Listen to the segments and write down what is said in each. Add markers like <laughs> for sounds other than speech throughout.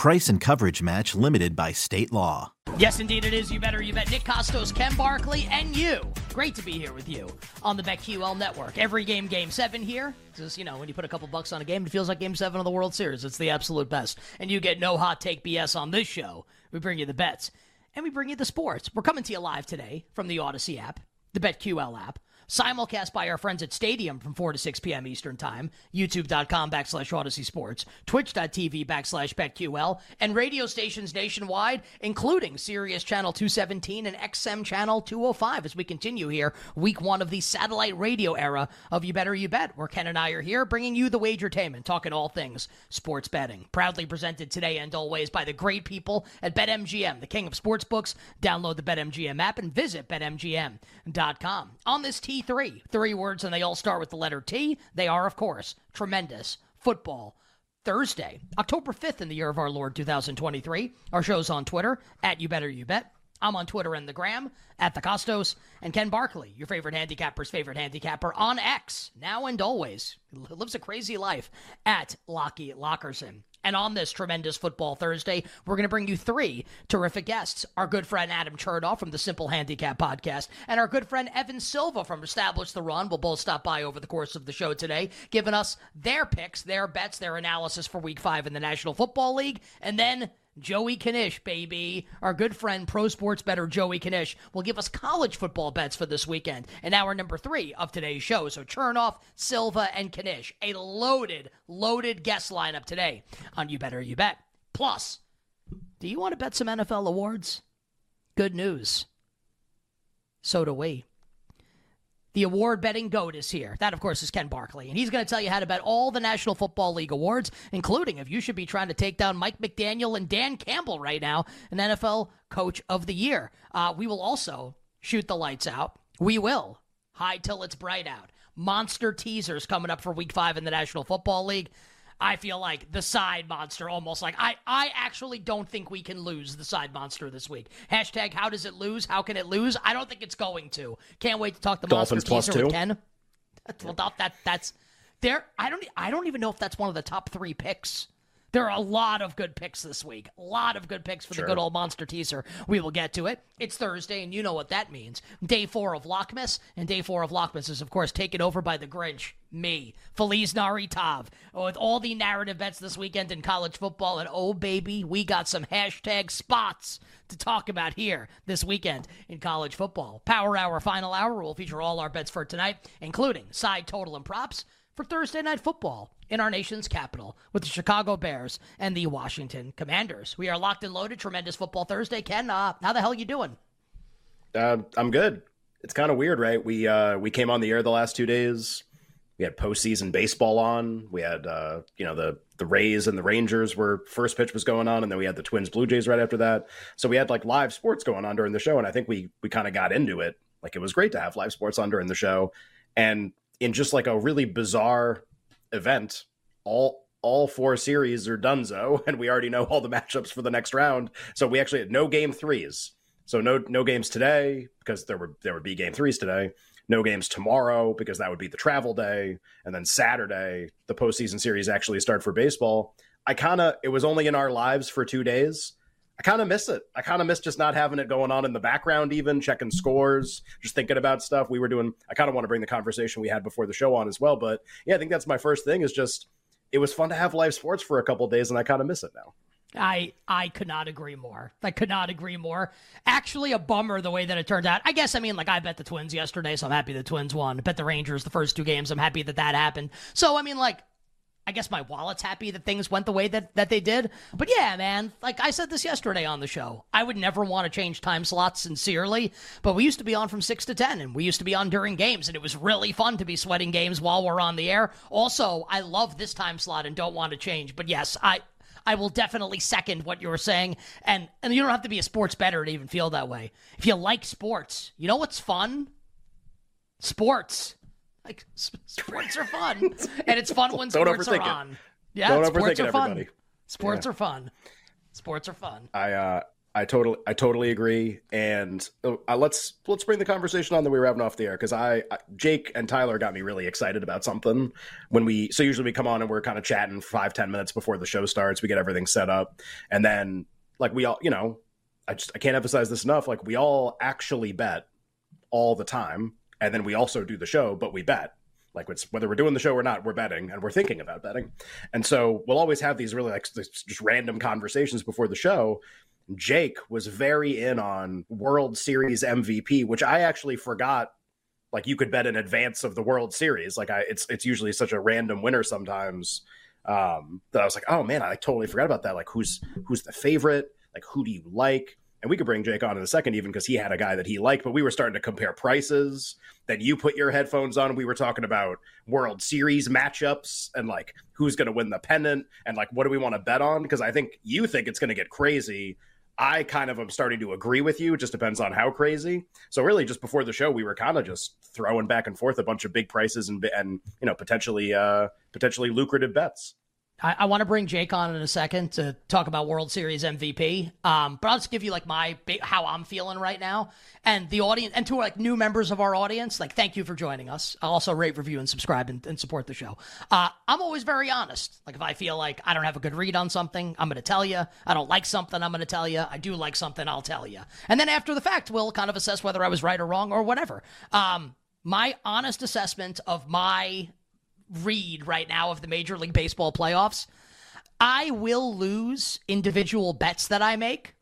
Price and coverage match limited by state law. Yes, indeed it is. You better, you bet. Nick Costos, Ken Barkley, and you. Great to be here with you on the BetQL network. Every game, game seven here. Just, you know, when you put a couple bucks on a game, it feels like game seven of the World Series. It's the absolute best. And you get no hot take BS on this show. We bring you the bets and we bring you the sports. We're coming to you live today from the Audacy app the BetQL app simulcast by our friends at Stadium from 4 to 6 p.m. Eastern Time, youtube.com backslash Audacy Sports, twitch.tv backslash BetQL, and radio stations nationwide, including Sirius Channel 217 and XM Channel 205 as we continue here, week one of the satellite radio era of You Better You Bet, where Ken and I are here bringing you the wagertainment, talking all things sports betting. Proudly presented today and always by the great people at BetMGM, the king of sports books. Download the BetMGM app and visit BetMGM.com. On this team, Three, Three words, and they all start with the letter T. They are, of course, tremendous football. Thursday, October 5th in the year of our Lord 2023. Our show's on Twitter at You Better You Bet. I'm on Twitter and the gram at the Costos and Ken Barkley, your favorite handicapper's favorite handicapper on X now and always. Lives a crazy life at Lockie Lockerson. And on this tremendous football Thursday, we're going to bring you three terrific guests. Our good friend Adam Chernoff from the Simple Handicap Podcast, and our good friend Evan Silva from Establish the Run will both stop by over the course of the show today, giving us their picks, their bets, their analysis for week five in the National Football League. And then Joey Knish, baby. Our good friend, pro sports better Joey Knish, will give us college football bets for this weekend. And hour number three of today's show. So Chernoff, Silva, and Knish. A loaded, loaded guest lineup today on You Better You Bet. Plus, do you want to bet some NFL awards? Good news. So do we. The award betting goat is here. That, of course, is Ken Barkley. And he's going to tell you how to bet all the National Football League awards, including if you should be trying to take down Mike McDaniel and Dan Campbell right now, an NFL Coach of the Year. Uh, we will also shoot the lights out. We will. Hide till it's bright out. Monster teasers coming up for week five in the National Football League. I feel like the side monster almost like I, I actually don't think we can lose the side monster this week. Hashtag how does it lose? How can it lose? I don't think it's going to. Can't wait to talk the Dolphins monster teaser two. Ken. Well, that, that that's there. I don't I don't even know if that's one of the top three picks. There are a lot of good picks this week. A lot of good picks for Sure. the good old monster teaser. We will get to it. It's Thursday, and you know what that means. Day four of Lockmas, and day four of Lockmas is, of course, taken over by the Grinch, me, Feliz Nari Tav, with all the narrative bets this weekend in college football. And oh, baby, we got some hashtag spots to talk about here this weekend in college football. Power Hour, Final Hour will feature all our bets for tonight, including side total and props for Thursday night football in our nation's capital with the Chicago Bears and the Washington Commanders. We are locked and loaded. Tremendous football Thursday. Ken, uh, how the hell you doing? Uh, I'm good. It's kind of weird, right? We uh, we came on the air the last two days. We had postseason baseball on. We had uh, you know the the Rays and the Rangers were first pitch was going on, and then we had the Twins Blue Jays right after that. So we had like live sports going on during the show, and I think we we kind of got into it. Like it was great to have live sports on during the show, and in just like a really bizarre event, all all four series are donezo, <laughs> and we already know all the matchups for the next round. So we actually had no game threes. So no no games today because there were there would be game threes today. No games tomorrow because that would be the travel day, and then Saturday the postseason series actually start for baseball. I kind of it was only in our lives for two days. I kind of miss it. I kind of miss just not having it going on in the background, even checking scores, just thinking about stuff we were doing. I kind of want to bring the conversation we had before the show on as well. But yeah, I think that's my first thing is just it was fun to have live sports for a couple days, and I kind of miss it now. I I could not agree more. I could not agree more. Actually, a bummer the way that it turned out. I guess I mean like I bet the Twins yesterday, so I'm happy the Twins won. I bet the Rangers the first two games. I'm happy that that happened. So I mean like I guess my wallet's happy that things went the way that, that they did. But yeah, man, like I said this yesterday on the show, I would never want to change time slots sincerely. But we used to be on from 6 to 10, and we used to be on during games, and it was really fun to be sweating games while we're on the air. Also, I love this time slot and don't want to change. But yes, I. I will definitely second what you were saying, and and you don't have to be a sports better to even feel that way. If you like sports, you know what's fun? Sports. Like <laughs> sports are fun, <laughs> and it's fun when Don't sports are overthink it. on. Yeah, Don't sports overthink it, are fun. everybody. Sports are fun. Sports are fun. I uh, I totally I totally agree. And uh, let's let's bring the conversation on that we were having off the air because I, I Jake and Tyler got me really excited about something when we so usually we come on and we're kind of chatting five ten minutes before the show starts. We get everything set up, and then like we all you know I just I can't emphasize this enough. Like we all actually bet all the time, and then we also do the show, but we bet. Like it's whether we're doing the show or not, we're betting and we're thinking about betting. And so we'll always have these really like just random conversations before the show. Jake was very in on World Series MVP, which I actually forgot. Like you could bet in advance of the World Series. Like I, it's it's usually such a random winner sometimes um, that I was like, oh man, I totally forgot about that. Like who's who's the favorite? Like who do you like? And we could bring Jake on in a second, even because he had a guy that he liked. But we were starting to compare prices. Then you put your headphones on. We were talking about World Series matchups and like who's going to win the pennant and like what do we want to bet on? Because I think you think it's going to get crazy. I kind of am starting to agree with you. It just depends on how crazy. So really, just before the show, we were kind of just throwing back and forth a bunch of big prices and and you know potentially uh potentially lucrative bets. I, I want to bring Jake on in a second to talk about World Series MVP. Um, but I'll just give you like my how I'm feeling right now, and the audience, and to like new members of our audience, like thank you for joining us. I'll also rate, review, and subscribe and, and support the show. Uh, I'm always very honest. Like if I feel like I don't have a good read on something, I'm going to tell you. I don't like something, I'm going to tell you. I do like something, I'll tell you. And then after the fact, we'll kind of assess whether I was right or wrong or whatever. Um, my honest assessment of my read right now of the Major League Baseball playoffs. I will lose individual bets that I make,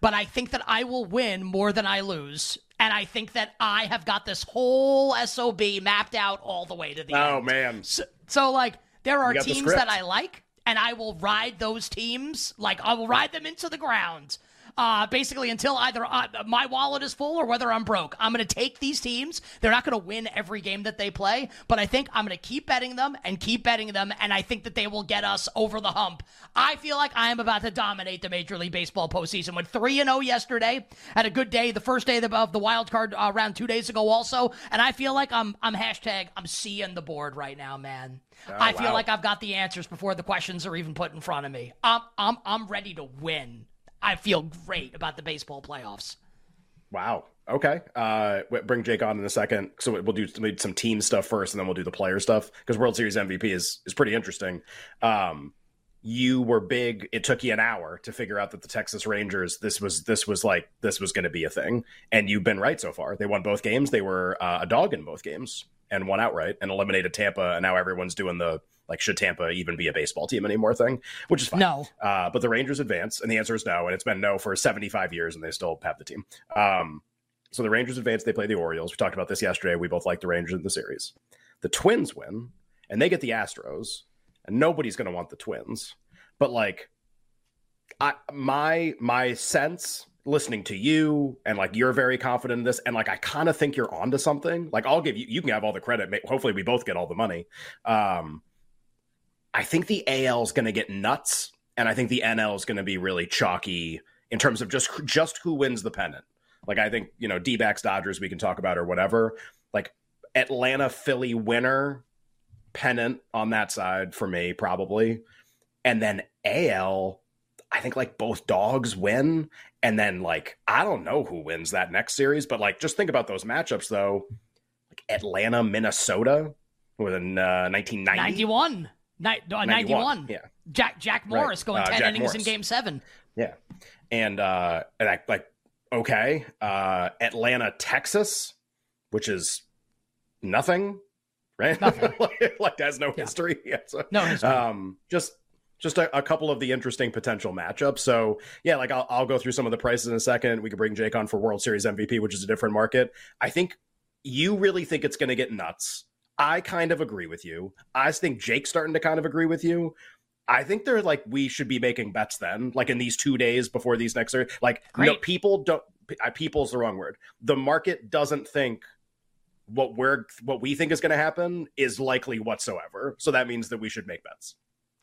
but I think that I will win more than I lose. And I think that I have got this whole SOB mapped out all the way to the Oh end. Oh, man, So, so like, there are got the teams that. I like, and I will ride those teams. Like, I will ride them into the ground. Uh, basically, until either uh, my wallet is full or whether I'm broke. I'm going to take these teams. They're not going to win every game that they play, but I think I'm going to keep betting them and keep betting them, and I think that they will get us over the hump. I feel like I am about to dominate the Major League Baseball postseason. Went 3 0 yesterday. Had a good day the first day of the, wild card uh, round two days ago, also. And I feel like I'm, I'm hashtag, I'm seeing the board right now, man. I feel wow. like I've got the answers before the questions are even put in front of me. I'm, I'm, I'm ready to win. I feel great about the baseball playoffs. Wow. Okay. Uh, bring Jake on in a second. So we'll do some- team stuff first, and then we'll do the player stuff because World Series MVP is is pretty interesting. Um, you were big. It took you an hour to figure out that the Texas Rangers this was this was like this was going to be a thing, and you've been right so far. They won both games. They were uh, a dog in both games and won outright and eliminated Tampa. And now everyone's doing the like should Tampa even be a baseball team anymore thing, which is fine. No. Uh, but the Rangers advance, and the answer is no. And it's been no for 75 years, and they still have the team. Um, so the Rangers advance. They play the Orioles. We talked about this yesterday. We both like the Rangers in the series. The Twins win, and they get the Astros, and nobody's going to want the Twins. But like, I my my sense listening to you and like you're very confident in this and like i kind of think you're onto something like i'll give you you can have all the credit hopefully we both get all the money um I think the AL is going to get nuts, and I think the NL is going to be really chalky in terms of just just who wins the pennant. Like I think you know D-backs Dodgers we can talk about or whatever. Like Atlanta Philly winner pennant on that side for me probably, and then AL. I think like both dogs win, and then like I don't know who wins that next series, but like just think about those matchups though. Like Atlanta Minnesota in uh, 1990. 91. Ni- no, 91. Yeah. Jack Jack Morris going Uh, 10 Jack innings in game seven. Yeah. And uh and I like okay. Uh Atlanta, Texas, which is nothing, right? like, <laughs> like has no history. Yeah. so, No history. um just just a, a couple of the interesting potential matchups. So yeah, like I'll, I'll go through some of the prices in a second. We could bring Jake on for World Series MVP, which is a different market. I think you really think it's going to get nuts. I kind of agree with you. I think Jake's starting to kind of agree with you. I think they're like we should be making bets then, like in these two days before these next. Like, Great. no, people don't. People's the wrong word. The market doesn't think what we're what we think is going to happen is likely whatsoever. So that means that we should make bets.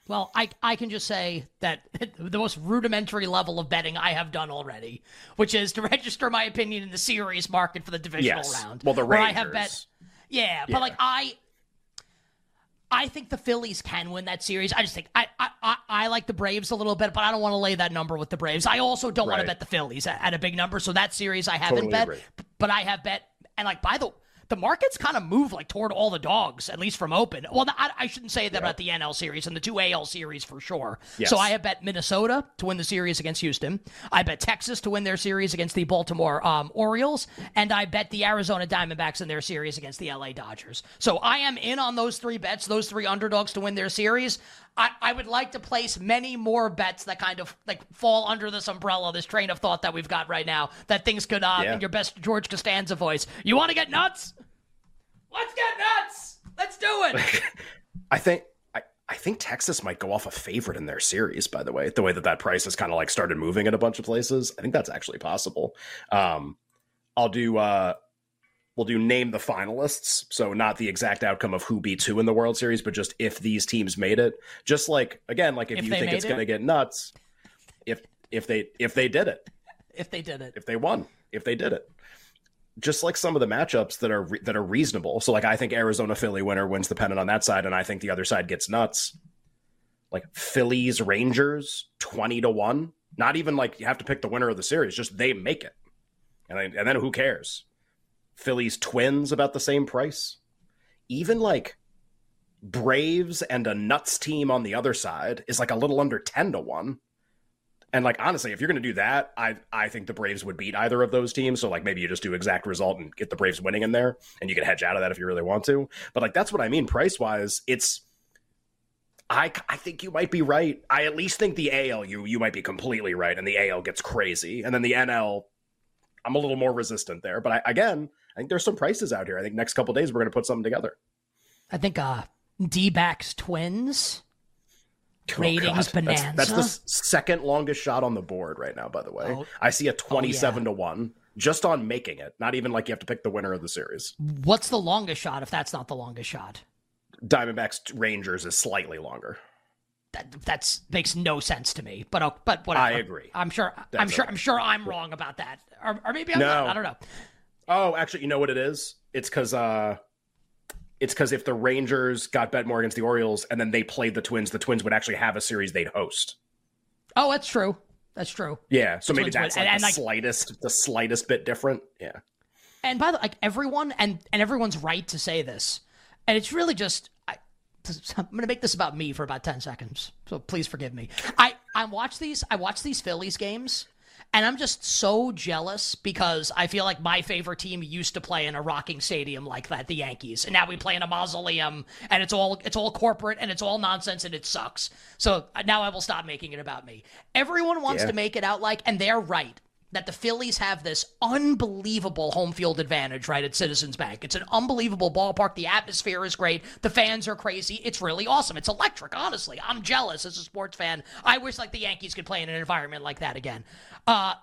Well, I I can just say that <laughs> the most rudimentary level of betting I have done already, which is to <laughs> register my opinion in the series market for the divisional yes. round. Well, the Rangers. I have bet. Yeah, yeah, but like I I think the Phillies can win that series. I just think I I, I like the Braves a little bit, but I don't want to lay that number with the Braves. I also don't right. want to bet the Phillies at, at, a big number. So that series I haven't totally bet, agree. but I have bet. And like by the the markets kind of move like toward all the dogs, at least from open. Well, I, I shouldn't say that about the NL series and the two AL series for sure. Yes. So I have bet Minnesota to win the series against Houston. I bet Texas to win their series against the Baltimore um, Orioles, and I bet the Arizona Diamondbacks in their series against the LA Dodgers. So I am in on those three bets, those three underdogs to win their series. I, I would like to place many more bets that kind of like fall under this umbrella, this train of thought that we've got right now. That things could, uh, yeah. in your best George Costanza voice, you want to get nuts? Let's get nuts. Let's do it. <laughs> I think I, I think Texas might go off a favorite in their series. By the way, the way that that price has kind of like started moving in a bunch of places, I think that's actually possible. Um, I'll do. Uh, we'll do name the finalists. So not the exact outcome of who beats who in the World Series, but just if these teams made it. Just like again, like if, if you think it's going to get nuts, if if they if they did it, if they did it, if they won, if they did it. Just like some of the matchups that are re- that are reasonable. So like I think Arizona Philly winner wins the pennant on that side, and I think the other side gets nuts. Like Phillies Rangers twenty to one. Not even like you have to pick the winner of the series. Just they make it, and and then who cares? Phillies Twins about the same price. Even like Braves and a nuts team on the other side is like a little under 10 to 1. And like honestly, if you're going to do that, I I think the Braves would beat either of those teams. So like maybe you just do exact result and get the Braves winning in there, and you can hedge out of that if you really want to. But like that's what I mean price wise. It's I I think you might be right. I at least think the AL you you might be completely right, and the AL gets crazy, and then the NL I'm a little more resistant there. But I, again, I think there's some prices out here. I think next couple days we're going to put something together. I think uh D backs twins oh, ratings God. bonanza. That's, that's, the second longest shot on the board right now. By the way, oh. I see a twenty-seven oh, yeah. to one just on making it. Not even like you have to pick the winner of the series. What's the longest shot? If that's not the longest shot, Diamondbacks Rangers is slightly longer. That that's makes no sense to me. But uh, but whatever. I agree. I'm sure. That's I'm sure. I'm sure I'm wrong about that. Or, or maybe I'm no. not. I don't know. Oh, actually, you know what it is? It's because uh, it's because if the Rangers got bet more against the Orioles and then they played the Twins, the Twins would actually have a series they'd host. Oh, that's true. That's true. Yeah, so the maybe that's like and, and the like, slightest, the slightest bit different. Yeah. And by the like everyone and and everyone's right to say this, and it's really just I, <laughs> I'm going to make this about me for about ten seconds. So please forgive me. I I watch these I watch these Phillies games and I'm just so jealous because I feel like my favorite team used to play in a rocking stadium like that, the Yankees, and now we play in a mausoleum, and it's all it's all corporate and it's all nonsense and it sucks. So now I will stop making it about me. Everyone wants yeah. to make it out like, and they're right that the Phillies have this unbelievable home field advantage right at Citizens Bank. It's an unbelievable ballpark. The atmosphere is great. The fans are crazy. It's really awesome. It's electric, honestly. I'm jealous as a sports fan. I wish like the Yankees could play in an environment like that again. Uh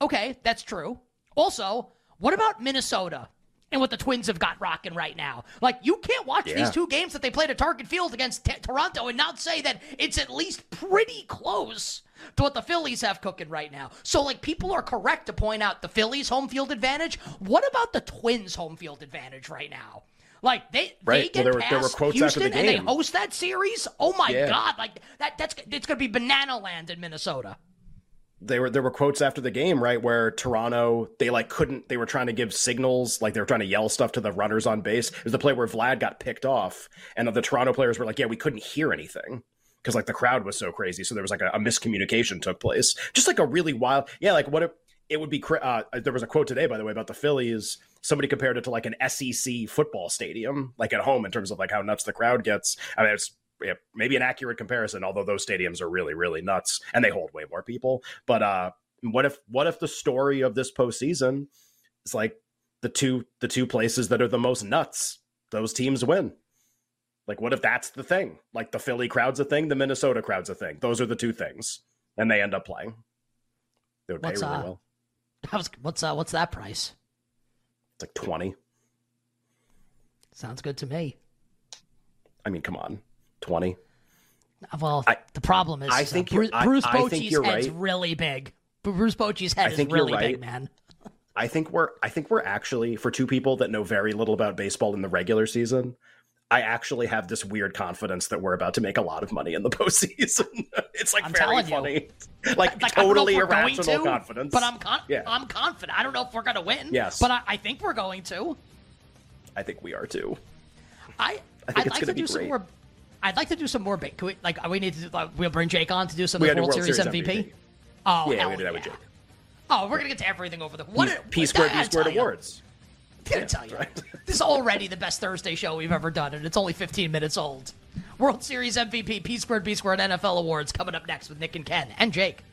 okay, that's true. Also, what about Minnesota? And what the Twins have got rocking right now. Like, you can't watch yeah. these two games that they played at Target Field against t- Toronto and not say that it's at least pretty close to what the Phillies have cooking right now. So, like, people are correct to point out the Phillies' home field advantage. What about the Twins' home field advantage right now? Like they right. they get well, there, past there were quotes Houston after the game. and they host that series. Oh my yeah. god! Like that that's it's gonna be banana land in Minnesota they were there were quotes after the game right where Toronto they like couldn't they were trying to give signals like they were trying to yell stuff to the runners on base. It was the play where Vlad got picked off and the Toronto players were like, yeah, we couldn't hear anything because like the crowd was so crazy. So there was like a, a, miscommunication took place. Just like a really wild, yeah, like what it would be. Uh, there was a quote today, by the way, about the Phillies. Somebody compared it to like an SEC football stadium, like at home in terms of like how nuts the crowd gets. I mean, it's maybe an accurate comparison, although those stadiums are really, really nuts and they hold way more people. But uh, what if what if the story of this postseason is like the two the two places that are the most nuts those teams win. Like, what if that's the thing? Like, the Philly crowd's a thing, the Minnesota crowd's a thing. Those are the two things, and they end up playing. They would pay really uh, well. <laughs> How's, what's uh, what's that price? It's like twenty. Sounds good to me. I mean, come on, twenty. Well, I- the problem is I uh, think Bruce, I- Bruce I think Bochy's head's right. really big. Bruce Bochy's head is really big, man. I think we're I think we're actually for two people that know very little about baseball in the regular season. I actually have this weird confidence that we're about to make a lot of money in the <laughs> postseason. it's like I'm very you. funny, <laughs> like, Like, I don't know totally if we're going irrational to, confidence. But I'm con- Yeah. I'm confident. I don't know if we're going to win. Yes. but I, I think we're going to. I think we are too. I I I'd like gonna to do some more. I'd like to do some more. Big, we, like we need to. do- Like, we'll bring Jake on to do some We of the gotta World, do Series, MVP. Oh yeah, we did that yeah. with Jake. Oh, we're gonna get to everything over the what? P, squared, B squared awards. I tell you, right. this is already the best Thursday show we've ever done, and it's only 15 minutes old. World Series MVP, P squared, B squared, NFL awards coming up next with Nick and Ken and Jake.